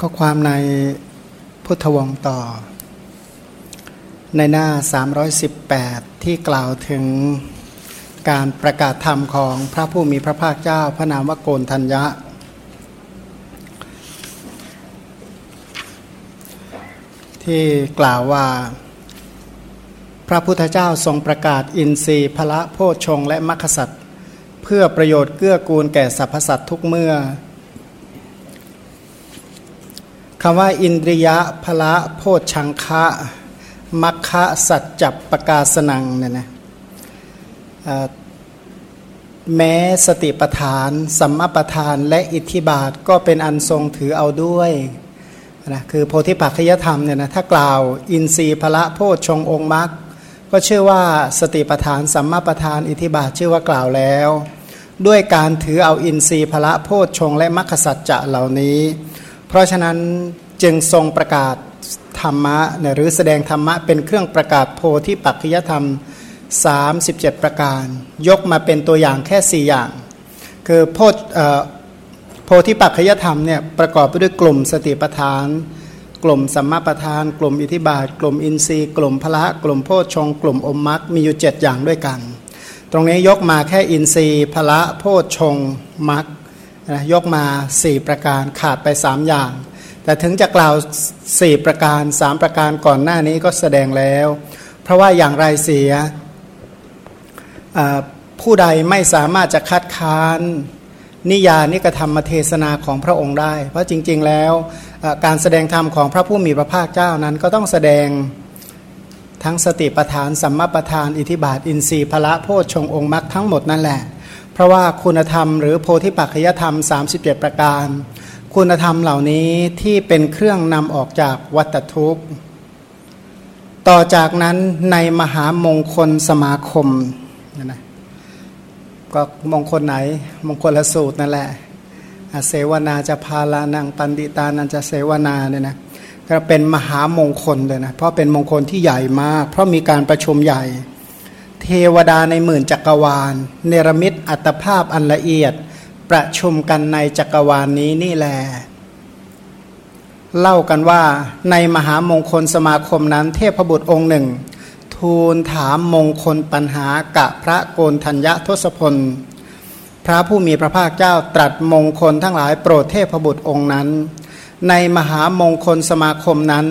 ก็ความในพุทธวงศ์ต่อ ในหน้า 318 ที่กล่าวถึงการประกาศธรรมของพระผู้มีพระภาคเจ้าพระนามวโกนทัญญะ ที่กล่าวว่า พระพุทธเจ้าทรงประกาศอินทรีย์พละโพชงและมัคคสัตเพื่อประโยชน์เกื้อกูลแก่สรรพสัตว์ทุกเมื่อ คำว่าอินทรียะพละโพชังคะมัคคะสัจจับประกาศนังเนี่ยนะแม้สติปทาน สัมมาปทานและอิทธิบาทก็เป็นอันทรงถือเอาด้วยนะคือโพธิปัจขยธรรมเนี่ยนะถ้ากล่าวอินทรีย์พละโพชงองค์มรรคก็ชื่อว่าสติปทาน สัมมาปทาน อิทธิบาทชื่อว่ากล่าวแล้ว ด้วยการถือเอาอินทรีย์พละโพชงและมัคคสัจจะเหล่านี้ เพราะฉะนั้นจึงทรงประกาศธรรมะหรือแสดงธรรมะเป็นเครื่องประกาศโพธิปัจจยธรรม 37 ประการ ยกมาเป็นตัวอย่างแค่ 4 อย่าง คือโพโพธิปัจจยธรรมเนี่ยประกอบไปด้วยกลุ่มสติปัฏฐาน กลุ่มสัมมาปัฏฐาน กลุ่มอิทิบาท กลุ่มอินทรีย์ กลุ่มพละ กลุ่มโพชงกลุ่มอมมัคมีอยู่ 7 อย่างด้วยกัน ตรงนี้ยกมาแค่อินทรีย์พละโพชงมัค นะยกมา 4 ประการขาดไป 3 อย่าง แต่ถึงจะกล่าว 4 ประการ 3 ประการก่อนหน้านี้ก็แสดงแล้ว เพราะว่าอย่างไรเสียผู้ใดไม่สามารถจะคัดค้านนิยานิกระทำมเทศนาของพระองค์ได้ เพราะจริง ๆ แล้วการแสดงธรรมของพระผู้มีพระภาคเจ้านั้นก็ต้องแสดงทั้งสติปทานสัมมาปทาน อิทิบาท อินทรีย์พละโพชฌงองค์มรรคทั้งหมดนั่นแหละ เพราะว่าคุณธรรมหรือโพธิปัจจยธรรม 37 ประการ คุณธรรมเหล่านี้ที่เป็นเครื่องนำออกจากวัตทุกข์ ต่อจากนั้นในมหามงคลสมาคมนะก็มงคลไหน มงคลละสูตรนั่นแหละเสวนาจะพาลานังปันติตานันจะเสวนาเนี่ยนะก็เป็นมหามงคลเลยนะเพราะเป็นมงคลที่ใหญ่มาก เพราะมีการประชุมใหญ่ เทวดาในหมื่นจักรวาล เนรมิตอัตภาพอันละเอียด ประชุมกันในจักรวาลนนี้นี่แหละเล่ากันว่าในมหามงคลสมาคมนั้นเทพบุตรองค์หนึ่ง ทูลถามมงคลปัญหากะพระโกนธัญญทศพล พระผู้มีพระภาคเจ้าตรัสมงคลทั้งหลายโปรดเทพบุตรองค์นั้น ในมหามงคลสมาคมนั้น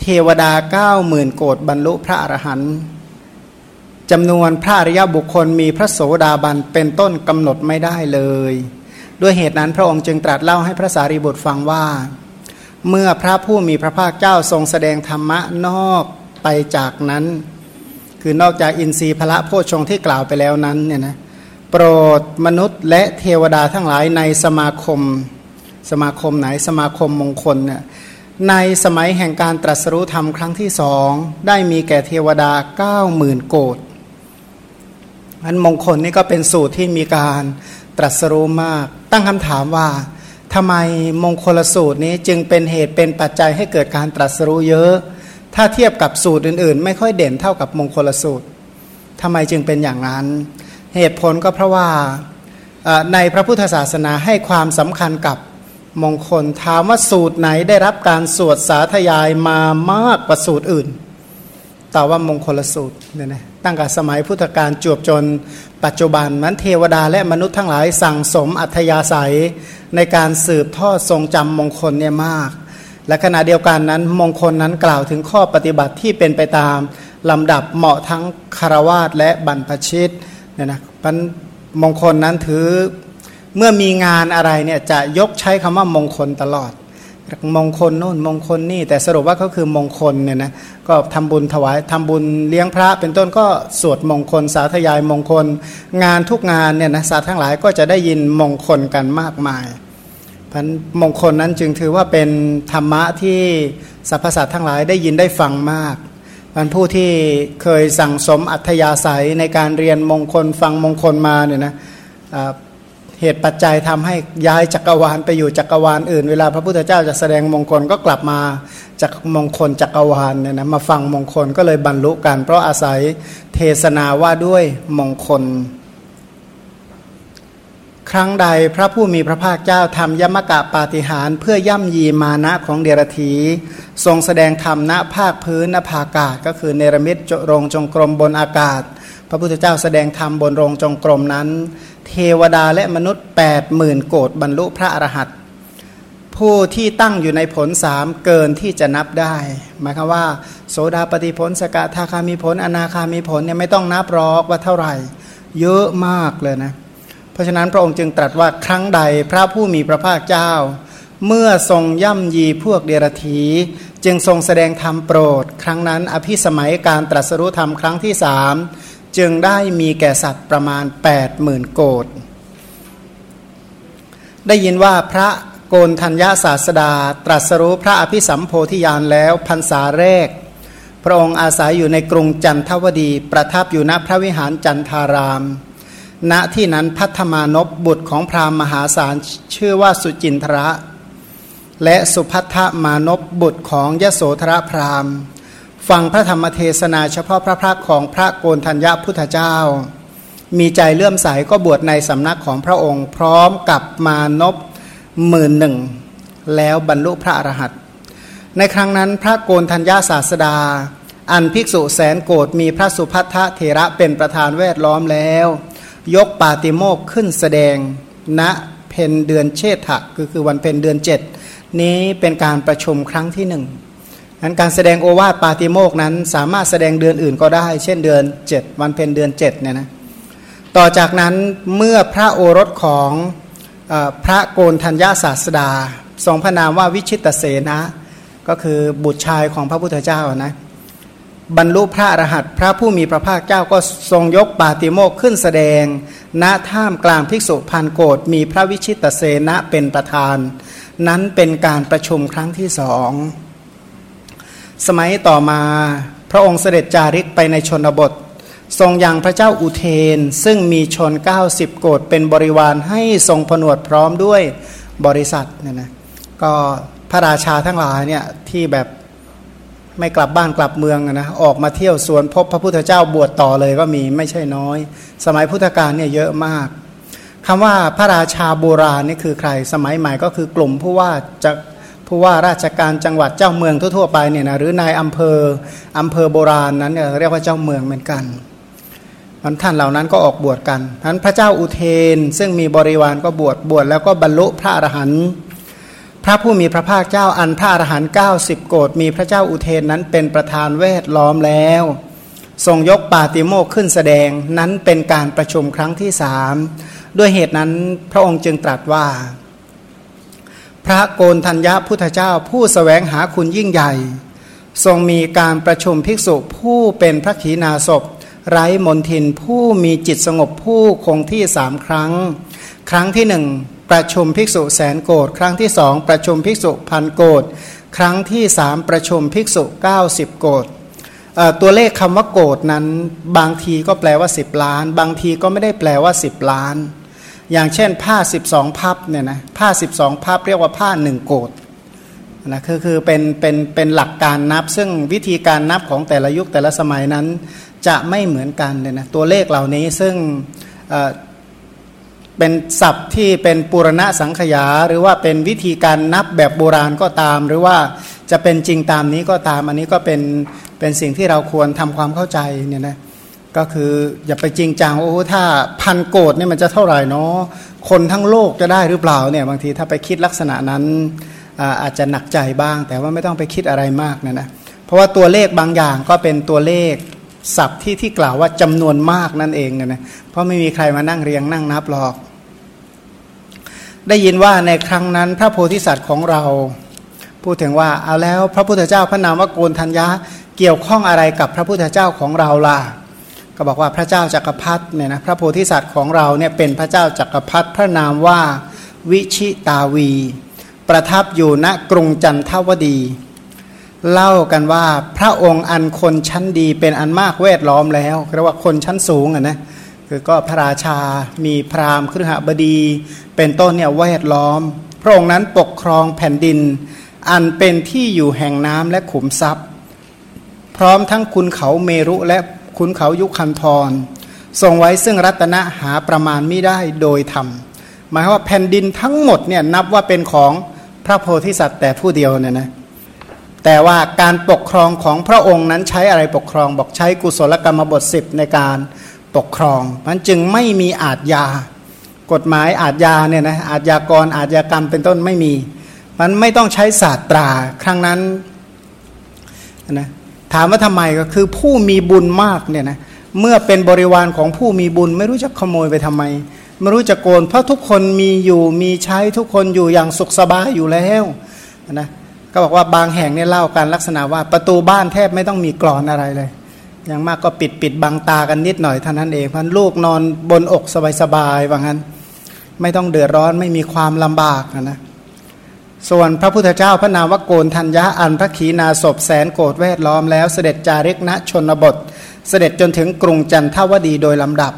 เทวดาเก้าหมื่นโกดบรรลุพระอรหันต์ จำนวนพระอริยบุคคลมีพระโสดาบันเป็นต้นกำหนดไม่ได้เลย ด้วยเหตุนั้นพระองค์จึงตรัสเล่าให้พระสารีบุตรฟังว่า เมื่อพระผู้มีพระภาคเจ้าทรงแสดงธรรมะนอกไปจากนั้น คือนอกจากอินทรีย์พระโพชงที่กล่าวไปแล้วนั้นเนี่ยนะโปรดมนุษย์และเทวดาทั้งหลายในสมาคม สมาคมไหนสมาคมมงคลเนี่ยในสมัยแห่งการตรัสรู้ธรรมครั้งที่สองได้มีแก่เทวดาเก้าหมื่นโกด อันมงคลนี่ก็เป็นสูตรที่มีการตรัสรู้มาก ตั้งคำถามว่าทำไมมงคลสูตรนี้จึงเป็นเหตุเป็นปัจจัยให้เกิดการตรัสรู้เยอะ ถ้าเทียบกับสูตรอื่นๆ ไม่ค่อยเด่นเท่ากับมงคลสูตรทำไมจึงเป็นอย่างนั้น เหตุผลก็เพราะว่าในพระพุทธศาสนาให้ความสำคัญกับมงคลถามว่าสูตรไหนได้รับการสวดสาธยายมามากกว่าสูตรอื่น ตอบว่ามงคลสูตรเนี่ยนะตั้งแต่สมัยพุทธกาลจวบจนปัจจุบันมันเทวดาและมนุษย์ทั้งหลายสั่งสมอัธยาศัยในการสืบทอดทรงจำมงคลเนี่ยมาก และขณะเดียวกันนั้นมงคลนั้นกล่าวถึงข้อปฏิบัติที่เป็นไปตามลำดับเหมาะทั้งคารวาสและบรรพชิตเนี่ยนะมันมงคลนั้นถือเมื่อมีงานอะไรเนี่ยจะยกใช้คำว่ามงคลตลอด มงคลโน่นมงคลนี่ แต่สรุปว่าก็คือมงคลเนี่ยนะก็ทำบุญถวายทำบุญเลี้ยงพระ เป็นต้นก็สวดมงคล สาธยายมงคล งานทุกงานเนี่ยนะสัตว์ทั้งหลายก็จะได้ยินมงคลกันมากมายพันมงคลนั้นจึงถือว่าเป็นธรรมะที่สรรพสัตว์ทั้งหลายได้ยินได้ฟังมากพันผู้ที่เคยสั่งสมอัธยาศัยในการเรียนมงคลฟังมงคลมาเนี่ยนะ เหตุปัจจัยทำให้ย้ายจักรวาลไปอยู่จักรวาลอื่น เวลาพระพุทธเจ้าจะแสดงมงคลก็กลับมาจากมงคลจักรวาลเนี่ยนะมาฟังมงคลก็เลยบรรลุกัน เพราะอาศัยเทศนาว่าด้วยมงคล ครั้งใดพระผู้มีพระภาคเจ้าทำยมกะปาฏิหารเพื่อย่ำยีมานะของเดรธีทรงแสดงธรรมณภาคพื้นณภาอากาศ ก็คือเนรมิตโรงจงกรมบนอากาศ พระพุทธเจ้าแสดงธรรมบนโรงจงกรมนั้น เทวดาและมนุษย์ 8 0,000โกดบรรลุพระอรหันต์ผู้ที่ตั้งอยู่ในผลสามเกินที่จะนับได้ หมายความว่า โสดาปฏิผลสกทาคามีผล อนาคามีผลเนี่ยไม่ต้องนับรอกว่าเท่าไหร่ เยอะมากเลยนะ เพราะฉะนั้นพระองค์จึงตรัสว่าครั้งใดพระผู้มีพระภาคเจ้า เมื่อทรงย่ำยีพวกเดรธีจึงทรงแสดงธรรมโปรด ครั้งนั้นอภิสมัยการตรัสรู้ธรรมครั้งที่สาม จึงได้มีแก่สัตว์ประมาณ 8 0,000โกดได้ยินว่าพระโกนธัญญาศาสดา ตรัสรู้พระอภิสัมโพธิญาณแล้วพรรษาแรก พระองค์อาศัยอยู่ในกรุงจันทวดี ประทับอยู่ณพระวิหารจันทาราม ณที่นั้นพัฒมานพบุตรของพราหมณ์มหาศาลชื่อว่าสุจินทระ และสุพัทธมานพบุตรของยโสธรพราหมณ์ ฟังพระธรรมเทศนาเฉพาะพระพักของพระโกนธัญญาพุทธเจ้า มีใจเลื่อมใสก็บวชในสำนักของพระองค์ พร้อมกับมานพหมื่นหนึ่ง แล้วบรรลุพระอรหันต์ในครั้งนั้นพระโกนธัญญาศาสดา อันภิกษุแสนโกรธมีพระสุพัทธเถระเป็นประธานแวดล้อมแล้ว ยกปาติโมกขึ้นแสดงณเพนเดือนเชษฐะคือคือวันเพนเดือนเจ็ดนี้เป็นการประชุมครั้งที่หนึ่ง นั้นการแสดงโอวาทปาติโมกนั้น สามารถแสดงเดือนอื่นก็ได้ เช่นเดือน 7 วันเพนเดือน7เนี่ยนะต่อจากนั้นเมื่อพระโอรสของพระโกนธัญญาศาสดา ทรงพระนามว่าวิชิตเสนะ ก็คือบุตรชายของพระพุทธเจ้านะบรรลุพระอรหันต์พระผู้มีพระภาคเจ้าก็ทรงยกปาติโมกขึ้นแสดง ณท่ามกลางภิกษุพันโกดมีพระวิชิตเสนะเป็นประธาน นั้นเป็นการประชุมครั้งที่สอง สมัยต่อมาพระองค์เสด็จจาริกไปในชนบท ทรงยังพระเจ้าอุเทน ซึ่งมีชน 90 โกดเป็นบริวารให้ทรงผนวดพร้อมด้วยบริษัทเนี่ยนะก็พระราชาทั้งหลายเนี่ยที่แบบไม่กลับบ้านกลับเมืองนะออกมาเที่ยวสวนพบพระพุทธเจ้าบวชต่อเลยก็มีไม่ใช่น้อย สมัยพุทธกาลเนี่ยเยอะมากคำว่าพระราชาโบราณนี่คือใคร สมัยใหม่ก็คือกลุ่มผู้ว่าจะ ผู้ว่าราชการจังหวัดเจ้าเมืองทั่วๆไปเนี่ยนะหรือนายอำเภออำเภอโบราณนั้นเนี่ยเรียกว่าเจ้าเมืองเหมือนกันมันท่านเหล่านั้นก็ออกบวชกันท่านพระเจ้าอุเทน ซึ่งมีบริวารก็บวชบวชแล้วก็บรรลุพระอรหันต์พระผู้มีพระภาคเจ้าอันพระอรหันต์เก้าสิบโกดมีพระเจ้าอุเทนนั้นเป็นประธานเวทล้อมแล้ว ทรงยกปาติโมกขึ้นแสดงนั้นเป็นการประชุมครั้งที่สามด้วยเหตุนั้นพระองค์จึงตรัสว่า พระโกนธัญญาพุทธเจ้าผู้สแสวงหาคุณยิ่งใหญ่ ทรงมีการประชุมภิกษุผู้เป็นพระขีณาสพ ไร้มนทินผู้มีจิตสงบผู้คงที่สามครั้ง ครั้งที่หนึ่งประชุมภิกษุแสนโกดครั้งที่สองประชุมภิกษุพันโกดครั้งที่สามประชุมภิกษุ 90 โกดตัวเลขคำว่าโกดนั้น บางทีก็แปลว่า 10 ล้าน บางทีก็ไม่ได้แปลว่า 10 ล้าน อย่างเช่นผ้า 12 พับเนี่ยนะผ้า 12 พับเรียกว่าผ้าหนึ่งโกดนะคือคือเป็นเป็นเป็นหลักการนับ ซึ่งวิธีการนับของแต่ละยุคแต่ละสมัยนั้นจะไม่เหมือนกันเลยนะตัวเลขเหล่านี้ซึ่งเป็นศัพท์ที่เป็นปุรณะสังขยา หรือว่าเป็นวิธีการนับแบบโบราณก็ตาม หรือว่าจะเป็นจริงตามนี้ก็ตาม อันนี้ก็เป็นเป็นสิ่งที่เราควรทำความเข้าใจเนี่ยนะ ก็คืออย่าไปจริงจังโอ้ถ้าพันโกดเนี่ยมันจะเท่าไหร่เนาะคนทั้งโลกจะได้หรือเปล่าเนี่ยบางทีถ้าไปคิดลักษณะนั้นอาจจะหนักใจบ้าง แต่ว่าไม่ต้องไปคิดอะไรมากนะนะเพราะว่าตัวเลขบางอย่างก็เป็นตัวเลขศัพท์ที่ที่กล่าวว่าจำนวนมากนั่นเองนะนะเพราะไม่มีใครมานั่งเรียงนั่งนับหรอก ได้ยินว่าในครั้งนั้นพระโพธิสัตว์ของเรา พูดถึงว่าเอาแล้วพระพุทธเจ้าพระนามว่าโกนธัญญาเกี่ยวข้องอะไรกับพระพุทธเจ้าของเราล่ะ ก็บอกว่าพระเจ้าจักรพรรดิเนี่ยนะพระโพธิสัตว์ของเราเนี่ยเป็นพระเจ้าจักรพรรดิพระนามว่าวิชิตาวี ประทับอยู่ณกรุงจันทวดี เล่ากันว่าพระองค์อันคนชั้นดีเป็นอันมากเวทล้อมแล้วเรียกว่าคนชั้นสูงอะนะคือก็พระราชา มีพราหมณ์ครหบดี เป็นต้นเนี่ยเวทล้อม พระองค์นั้นปกครองแผ่นดิน อันเป็นที่อยู่แห่งน้ำและขุมทรัพย์ พร้อมทั้งคุณเขาเมรุและ คุณเขายุคันธรทรงไว้ซึ่งรัตนะหาประมาณไม่ได้โดยธรรมหมายว่าแผ่นดินทั้งหมดเนี่ยนับว่าเป็นของพระโพธิสัตว์แต่ผู้เดียวเนี่ยนะแต่ว่าการปกครองของพระองค์นั้นใช้อะไรปกครองบอกใช้กุศลกรรมบทสิบในการปกครองมันจึงไม่มีอาทยากฎหมายอาทยาเนี่ยนะอาทยากรอาทยากรรมเป็นต้นไม่มี มันไม่ต้องใช้ศาสตราครั้งนั้นนะ ถามว่าทำไมก็คือผู้มีบุญมากเนี่ยนะเมื่อเป็นบริวารของผู้มีบุญ ไม่รู้จะขโมยไปทำไม ไม่รู้จะโกน เพราะทุกคนมีอยู่มีใช้ทุกคนอยู่อย่างสุขสบายอยู่แล้วนะก็บอกว่าบางแห่งเนี่ยเล่าการลักษณะว่าประตูบ้านแทบไม่ต้องมีกรอนอะไรเลยอย่างมากก็ปิดปิดบังตากันนิดหน่อยเท่านั้นเองพันลูกนอนบนอกสบายๆว่างั้น ไม่ต้องเดือดร้อนไม่มีความลำบากนะ ส่วนพระพุทธเจ้าพระนามวโกนทัญญาอันพระขีณาศพแสนโกรธแวดล้อมแล้วเสด็จจาริกณชนบท เสด็จจนถึงกรุงจันทวดีโดยลำดับ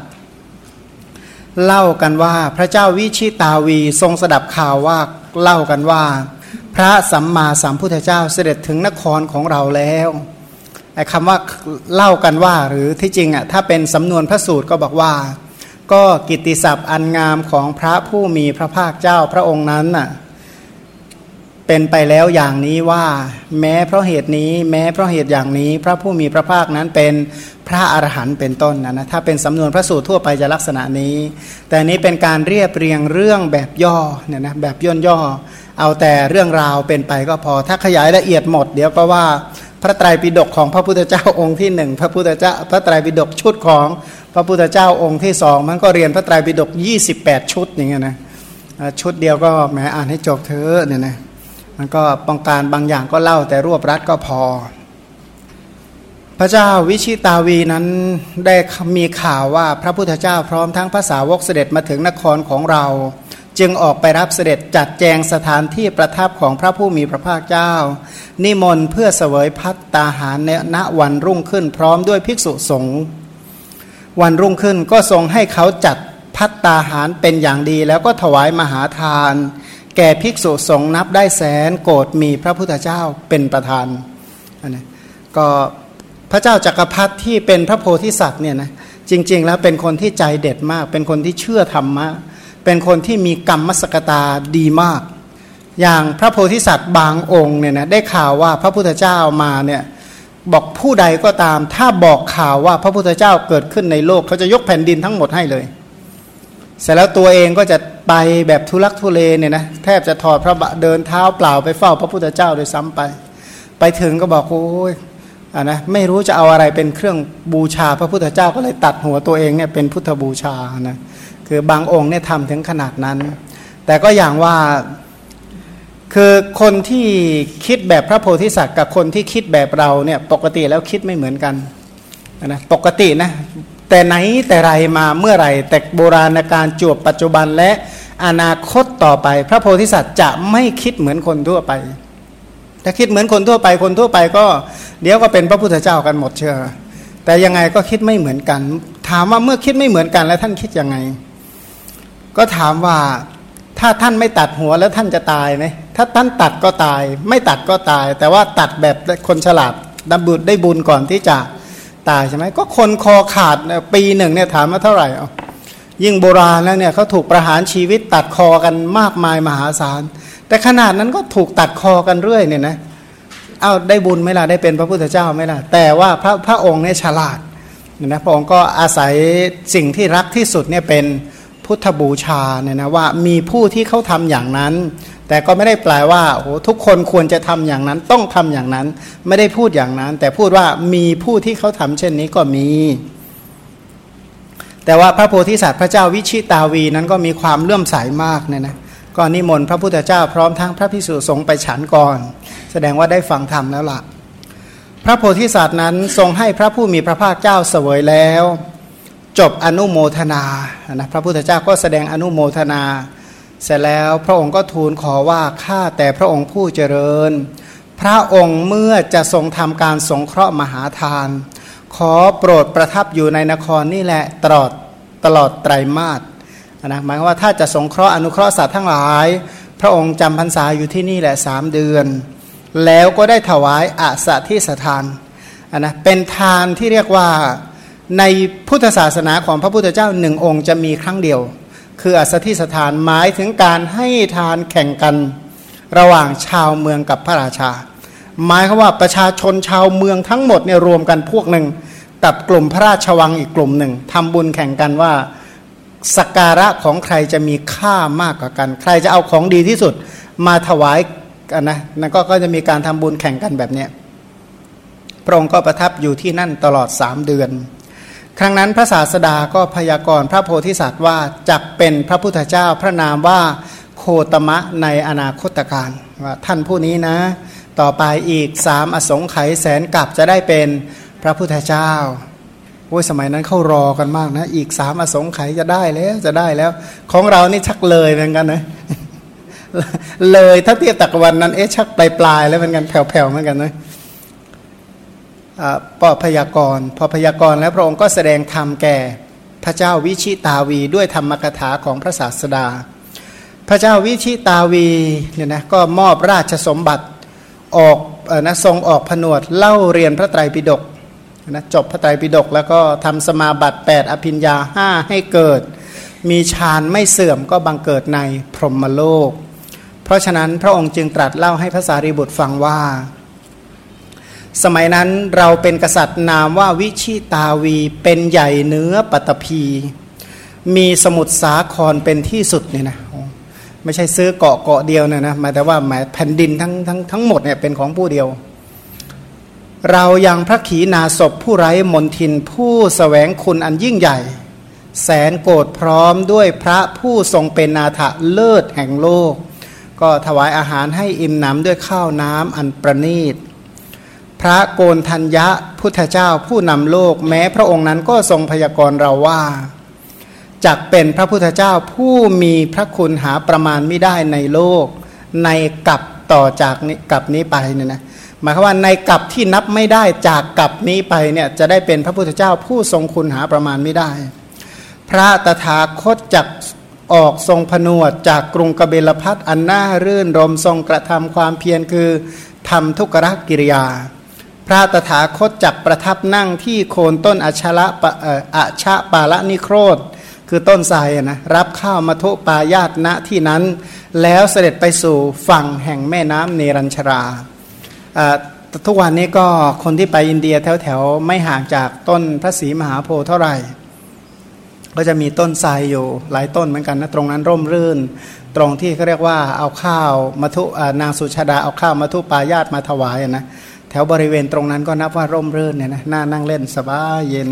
เล่ากันว่าพระเจ้าวิชิตาวีทรงสดับข่าวว่าเล่ากันว่า พระสัมมาสัมพุทธเจ้าเสด็จถึงนครของเราแล้วไอ้คำว่าเล่ากันว่าหรือที่จริงอะถ้าเป็นสำนวนพระสูตรก็บอกว่า ก็กิตติศัพท์อันงามของพระผู้มีพระภาคเจ้าพระองค์นั้นน่ะ เป็นไปแล้วอย่างนี้ว่า แม้เพราะเหตุนี้แม้เพราะเหตุอย่างนี้พระผู้มีพระภาคนั้นเป็นพระอรหันต์เป็นต้นนะนะถ้าเป็นสำนวนพระสูตรทั่วไปจะลักษณะนี้ แต่นี้เป็นการเรียบเรียงเรื่องแบบย่อเนี่ยนะแบบย่นย่อ เอาแต่เรื่องราวเป็นไปก็พอ ถ้าขยายละเอียดหมด เดี๋ยวก็ว่าพระไตรปิฎกของพระพุทธเจ้าองค์ที่หนึ่งพระพุทธเจ้าพระไตรปิฎกชุดของพระพุทธเจ้าองค์ที่สองมันก็เรียนพระไตรปิฎก28 ชุดอย่างเงี้ยนะชุดเดียวก็แหมอ่านให้จบเถอะเนี่ยนะ มันก็ป้องการบางอย่างก็เล่าแต่รวบรัดก็พอ พระเจ้าวิชิตาวีนั้นได้มีข่าวว่าพระพุทธเจ้าพร้อมทั้งภาษาวกเสด็จมาถึงนครของเรา จึงออกไปรับเสด็จจัดแจงสถานที่ประทับของพระผู้มีพระภาคเจ้า นิมนต์เพื่อเสวยพัตตาหารในณวันรุ่งขึ้นพร้อมด้วยภิกษุสงฆ์วันรุ่งขึ้นก็ทรงให้เขาจัดพัตตาหารเป็นอย่างดีแล้วก็ถวายมหาทาน แก่ภิกษุสงฆ์นับได้แสนโกรธมีพระพุทธเจ้าเป็นประธานนะก็พระเจ้าจักรพรรดิที่เป็นพระโพธิสัตว์เนี่ยนะจริง ๆ แล้วเป็นคนที่ใจเด็ดมาก เป็นคนที่เชื่อธรรมะ เป็นคนที่มีกรรมมศกตาดีมาก อย่างพระโพธิสัตว์บางองค์เนี่ยนะได้ข่าวว่าพระพุทธเจ้ามาเนี่ยบอกผู้ใดก็ตาม ถ้าบอกข่าวว่าพระพุทธเจ้าเกิดขึ้นในโลก เขาจะยกแผ่นดินทั้งหมดให้เลย เสร็จแล้วตัวเองก็จะ ไปแบบทุลักทุเลเนี่ยนะแทบจะถอดพระบะเดินเท้าเปล่าไปเฝ้าพระพุทธเจ้าโดยซ้ำไป ไปถึงก็บอกโอ้ยอะนะไม่รู้จะเอาอะไรเป็นเครื่องบูชาพระพุทธเจ้าก็เลยตัดหัวตัวเองเนี่ยเป็นพุทธบูชานะคือบางองค์เนี่ยทำถึงขนาดนั้น แต่ก็อย่างว่าคือคนที่คิดแบบพระโพธิสัตว์กับคนที่คิดแบบเราเนี่ยปกติแล้วคิดไม่เหมือนกันนะปกตินะ แต่ไหนแต่ไรมาเมื่อไรแต่โบราณการจวบปัจจุบันและอนาคตต่อไป พระโพธิสัตว์จะไม่คิดเหมือนคนทั่วไป ถ้าคิดเหมือนคนทั่วไปคนทั่วไปก็ เดี๋ยวก็เป็นพระพุทธเจ้ากันหมดเชื่อ แต่ยังไงก็คิดไม่เหมือนกัน ถามว่าเมื่อคิดไม่เหมือนกันแล้วท่านคิดยังไง ก็ถามว่าถ้าท่านไม่ตัดหัวแล้วท่านจะตายไหมถ้าท่านตัดก็ตาย ไม่ตัดก็ตาย แต่ว่าตัดแบบคนฉลาดดับบุญได้บุญก่อนที่จะ ตายใช่ไหมก็คนคอขาดปีหนึ่งเนี่ยถามมาเท่าไหร่เอายิ่งโบราณแล้วเนี่ยเขาถูกประหารชีวิตตัดคอกันมากมายมหาศาล แต่ขนาดนั้นก็ถูกตัดคอกันเรื่อยเนี่ยนะเอาได้บุญไหมล่ะได้เป็นพระพุทธเจ้าไหมล่ะแต่ว่าพระพระองค์เนี่ยฉลาดนะพระองค์ก็อาศัยสิ่งที่รักที่สุดเนี่ยเป็น พุทธบูชาเนี่ยนะว่ามีผู้ที่เขาทำอย่างนั้น แต่ก็ไม่ได้แปลว่าโอ้ทุกคนควรจะทำอย่างนั้นต้องทำอย่างนั้น ไม่ได้พูดอย่างนั้น แต่พูดว่ามีผู้ที่เขาทำเช่นนี้ก็มี แต่ว่าพระโพธิสัตว์พระเจ้าวิชิตาวีนั้นก็มีความเลื่อมใสามากเนี่ยนะก็นิมนต์พระพุทธเจ้าพร้อมทั้งพระพิสุสงฆ์ไปฉันก่อน แสดงว่าได้ฟังธรรมแล้วล่ะ พระโพธิสัตว์นั้นทรงให้พระผู้มีพระภาคเจ้าเสวยแล้ว จบอนุโมทนานะพระพุทธเจ้าก็แสดงอนุโมทนา เสร็จแล้วพระองค์ก็ทูลขอว่าข้าแต่พระองค์ผู้เจริญ พระองค์เมื่อจะทรงทำการสงเคราะห์มหาทาน ขอโปรดประทับอยู่ในนครนี่แหละตลอดตลอดไตรมาสนะหมายว่าถ้าจะสงเคราะห์อนุเคราะห์สัตว์ทั้งหลาย พระองค์จำพรรษาอยู่ที่นี่แหละสามเดือน แล้วก็ได้ถวายอาสาที่สถานนะเป็นทานที่เรียกว่า ในพุทธศาสนาของพระพุทธเจ้าหนึ่งองค์จะมีครั้งเดียว คืออัสถิสถานหมายถึงการให้ทานแข่งกันระหว่างชาวเมืองกับพระราชา หมายคือว่าประชาชนชาวเมืองทั้งหมดเนี่ยรวมกันพวกหนึ่งกับกลุ่มพระราชวังอีกกลุ่มหนึ่งทำบุญแข่งกันว่าสักการะของใครจะมีค่ามากกว่ากัน ใครจะเอาของดีที่สุดมาถวายกันนะนั่นก็จะมีการทำบุญแข่งกันแบบนี้พระองค์ก็ประทับอยู่ที่นั่นตลอดสามเดือน ครั้งนั้นพระศาสดาก็พยากรณ์พระโพธิสัตว์ว่าจะเป็นพระพุทธเจ้าพระนามว่าโคตมะในอนาคตการว่าท่านผู้นี้นะ ต่อไปอีกสามอสงไขยแสนกับจะได้เป็นพระพุทธเจ้าโอ้ยสมัยนั้นเข้ารอกันมากนะ อีกสามอสงไขยจะได้แล้วจะได้แล้ว ของเรานี่ชักเลยเหมือนกันนะเลยถ้าเทียบตักวันนั้นเอ๊ะชักปลายปลายแล้วเหมือนกันแผ่วๆเหมือนกันนะ ปอพยากรพอพยากรแล้วพระองค์ก็แสดงธรรมแก่พระเจ้าวิชิตาวีด้วยธรรมกถาของพระศาสดา พระเจ้าวิชิตาวีเนี่ยนะก็มอบราชสมบัติออกนะทรงออกผนวดเล่าเรียนพระไตรปิฎกนะจบพระไตรปิฎกแล้วก็ทำสมาบัติ 8 อภิญญาห้าให้เกิด มีฌานไม่เสื่อมก็บังเกิดในพรหมโลก เพราะฉะนั้นพระองค์จึงตรัสเล่าให้พระสารีบุตรฟังว่า สมัยนั้นเราเป็นกษัตริย์นามว่าวิชิตาวีเป็นใหญ่เนื้อปัตภี มีสมุทรสาครเป็นที่สุดเนี่ยนะไม่ใช่ซื้อเกาะเกาะเดียวนี่ยนะหมายแต่ว่าหมายแผ่นดินทั้งทั้งทั้งหมดเนี่ยเป็นของผู้เดียว เรายังพระขีณาศพผู้ไร้มนทินผู้สแสวงคุณอันยิ่งใหญ่ แสนโกรธพร้อมด้วยพระผู้ทรงเป็นนาถเลิศแห่งโลก ก็ถวายอาหารให้อิ่มหนำด้วยข้าวน้ำอันประณีต พระโกนทัญญะพุทธเจ้าผู้นำโลกแม้พระองค์นั้นก็ทรงพยากรณ์เราว่าจักเป็นพระพุทธเจ้าผู้มีพระคุณหาประมาณไม่ได้ในโลก ในกับต่อจากนี้กับนี้ไปเนี่ยนะหมายความว่าในกับที่นับไม่ได้จากกับนี้ไปเนี่ยจะได้เป็นพระพุทธเจ้าผู้ทรงคุณหาประมาณไม่ได้ พระตถาคตจักออกทรงผนวดจากกรุงกเบลพัทอันน่ารื่นรมทรงกระทำความเพียรคือทำทุกรกิริยา พระตถาคตจักประทับนั่งที่โคนต้นอัชละอัชะปาละนิโครธ คือต้นทรายนะรับข้าวมาทุปายาตณที่นั้น แล้วเสด็จไปสู่ฝั่งแห่งแม่น้ำเนรัญชราทุกวันนี้ก็คนที่ไปอินเดียแถวๆไม่ห่างจากต้นพระศรีมหาโพธิ์เท่าไหร่ ก็จะมีต้นทรายอยู่หลายต้นเหมือนกันนะตรงนั้นร่มรื่น ตรงที่เขาเรียกว่าเอาข้าวมาทุนางสุชาดาเอาข้าวมาทุปายาตมาถวายนะ แถวบริเวณตรงนั้นก็นับว่าร่มรื่นเนี่ยนะน่านั่งเล่นสบายเย็น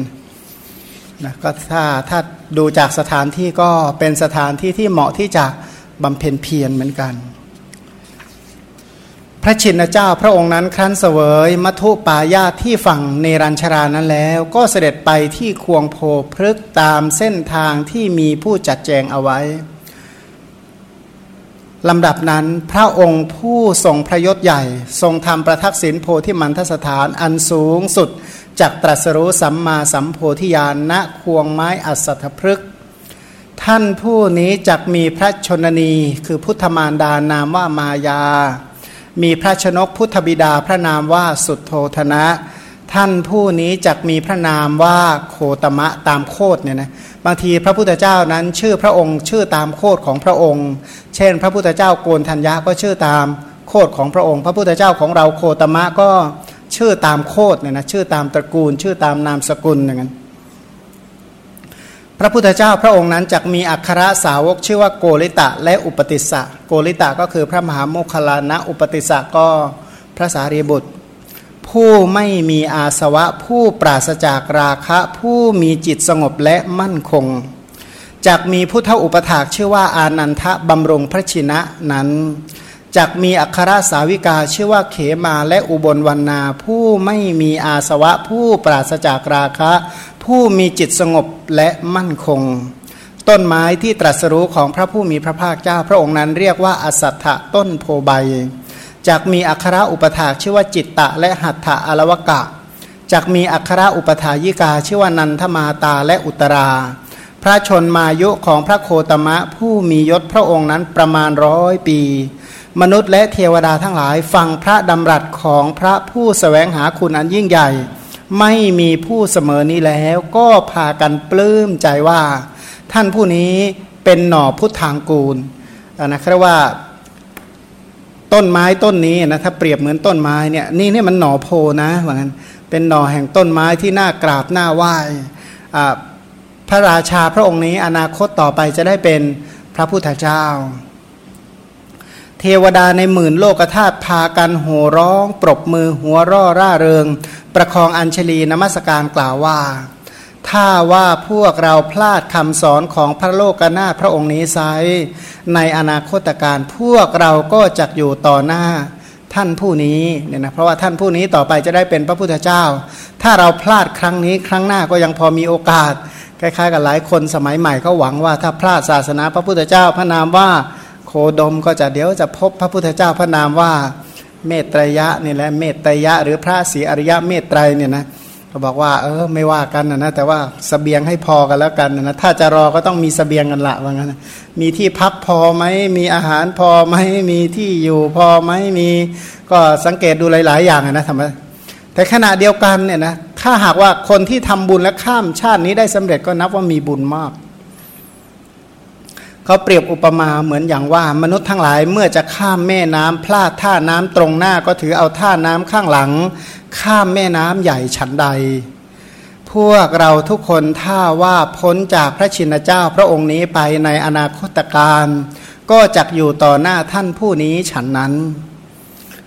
นะก็ถ้าถ้าดูจากสถานที่ก็เป็นสถานที่ที่เหมาะที่จะบำเพ็ญเพียรเหมือนกัน พระชินเจ้าพระองค์นั้นครั้นเสวยมัทุปายาที่ฝั่งเนรัญชรานั้นแล้ว ก็เสด็จไปที่ควงโพพฤกตามเส้นทางที่มีผู้จัดแจงเอาไว้ ลำดับนั้นพระองค์ผู้ทรงพระยศใหญ่ ทรงทำประทักษิณโพธิมันทสถานอันสูงสุดจากตรัสรู้สัมมาสัมโพธิญาณณควงไม้อัศทพฤกท่านผู้นี้จักมีพระชนนีคือพุทธมารดานามว่ามายา มีพระชนกพุทธบิดาพระนามว่าสุดโทธนะ ท่านผู้นี้จักมีพระนามว่าโคตมะตามโคดเนี่ยนะบางทีพระพุทธเจ้านั้นชื่อพระองค์ชื่อตามโคดของพระองค์ เช่น พระพุทธเจ้าโกนธัญญาก็ชื่อตามโคดของพระองค์ พระพุทธเจ้าของเราโคตมะก็ชื่อตามโคดเนี่ยนะชื่อตามตระกูล ชื่อตามนามสกุลอย่างนั้นพระพุทธเจ้าพระองค์นั้นจะมีอัครสาวกชื่อว่าโกริตะและอุปติสสะโกริตะก็คือพระมหาโมคคลานะอุปติสสะก็พระสารีบุตร ผู้ไม่มีอาสวะ ผู้ปราศจากราคะ ผู้มีจิตสงบและมั่นคงจากมีพุทธอุปถากชื่อว่าอานันทะบำรงพระชินะนั้นจากมีอัครสาวิกาชื่อว่าเขมาและอุบลวันนา ผู้ไม่มีอาสวะ ผู้ปราศจากราคะ ผู้มีจิตสงบและมั่นคง ต้นไม้ที่ตรัสรู้ของพระผู้มีพระภาคเจ้าพระองค์นั้นเรียกว่าอสัตถะต้นโพใบ จากมีอัคระอุปถาชื่อว่าจิตตะและหัตถะอลวกะจากมีอัคระอุปถายิกาชื่อว่านันทมาตาและอุตรา พระชนมายุของพระโคตมะผู้มียศพระองค์นั้นประมาณร้อยปี มนุษย์และเทวดาทั้งหลายฟังพระดำรัสของพระผู้สแสวงหาคุณอันยิ่งใหญ่ ไม่มีผู้เสมอนี้แล้วก็พากันปลื้มใจว่า ท่านผู้นี้เป็นหน่อพุทธทางกูลนะเรียกว่า ต้นไม้ต้นนี้นะถ้าเปรียบเหมือนต้นไม้เนี่ยนี่นี่มันหน่อโพนะว่างั้นเป็นหน่อแห่งต้นไม้ที่น่ากราบน่าไหว้พระราชาพระองค์นี้อนาคตต่อไปจะได้เป็นพระพุทธเจ้า เทวดาในหมื่นโลกธาตุพากันโห่ร้อง ปรบมือหัวร่อร่าเริง ประคองอัญชลีนมัสการกล่าวว่า ถ้าว่าพวกเราพลาดคำสอนของพระโลกนาถพระองค์นี้ไซในอนาคตการพวกเราก็จะอยู่ต่อหน้าท่านผู้นี้เนี่ยนะเพราะว่าท่านผู้นี้ต่อไปจะได้เป็นพระพุทธเจ้า ถ้าเราพลาดครั้งนี้ครั้งหน้าก็ยังพอมีโอกาส คล้ายๆ กับหลายคนสมัยใหม่เขาหวังว่าถ้าพลาดศาสนาพระพุทธเจ้าพระนามว่าโคดมก็จะเดี๋ยวจะพบพระพุทธเจ้าพระนามว่าเมตรยะนี่แหละเมตรยะ หรือพระศรีอริยะเมตไตรเนี่ยนะเขาบอกว่า เออ ไม่ว่ากันนะนะแต่ว่าสเสบียงให้พอกันแล้วกันนะถ้าจะรอก็ต้องมีสเสบียงกันละว่างั้นมีที่พักพอไหมมีอาหารพอไหมมีที่อยู่พอไหมมีก็สังเกตดูหลาย ๆ อย่างนะทำไมแต่ขณะเดียวกันเนี่ยนะถ้าหากว่าคนที่ทำบุญและข้ามชาตินี้ได้สำเร็จก็นับว่ามีบุญมาก เขาเปรียบอุปมาเหมือนอย่างว่ามนุษย์ทั้งหลายเมื่อจะข้ามแม่น้ำพลาดท่าน้ำตรงหน้าก็ถือเอาท่าน้ำข้างหลัง ข้ามแม่น้ำใหญ่ฉันใด พวกเราทุกคนถ้าว่าพ้นจากพระชินเจ้าพระองค์นี้ไปในอนาคตการก็จะอยู่ต่อหน้าท่านผู้นี้ฉันนั้น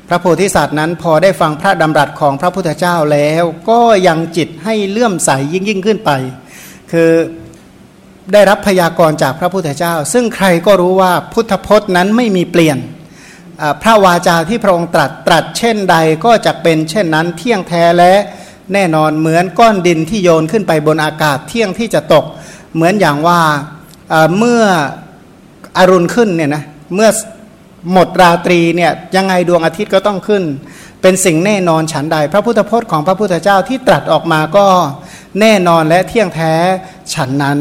พระโพธิสัตว์นั้นพอได้ฟังพระดำรัสของพระพุทธเจ้าแล้ว ก็ยังจิตให้เลื่อมใสยยิ่งยิ่งขึ้นไป คือ ได้รับพยากรณ์จากพระพุทธเจ้า ซึ่งใครก็รู้ว่าพุทธพจน์นั้นไม่มีเปลี่ยนพระวาจาที่พระองค์ตรัสตรัสเช่นใดก็จะเป็นเช่นนั้นเที่ยงแท้และแน่นอนเหมือนก้อนดินที่โยนขึ้นไปบนอากาศเที่ยงที่จะตก เหมือนอย่างว่าเมื่ออรุณขึ้นเนี่ยนะเมื่อหมดราตรีเนี่ยยังไงดวงอาทิตย์ก็ต้องขึ้น เป็นสิ่งแน่นอนฉันใด พระพุทธพจน์ของพระพุทธเจ้าที่ตรัสออกมาก็แน่นอนและเที่ยงแท้ฉันนั้น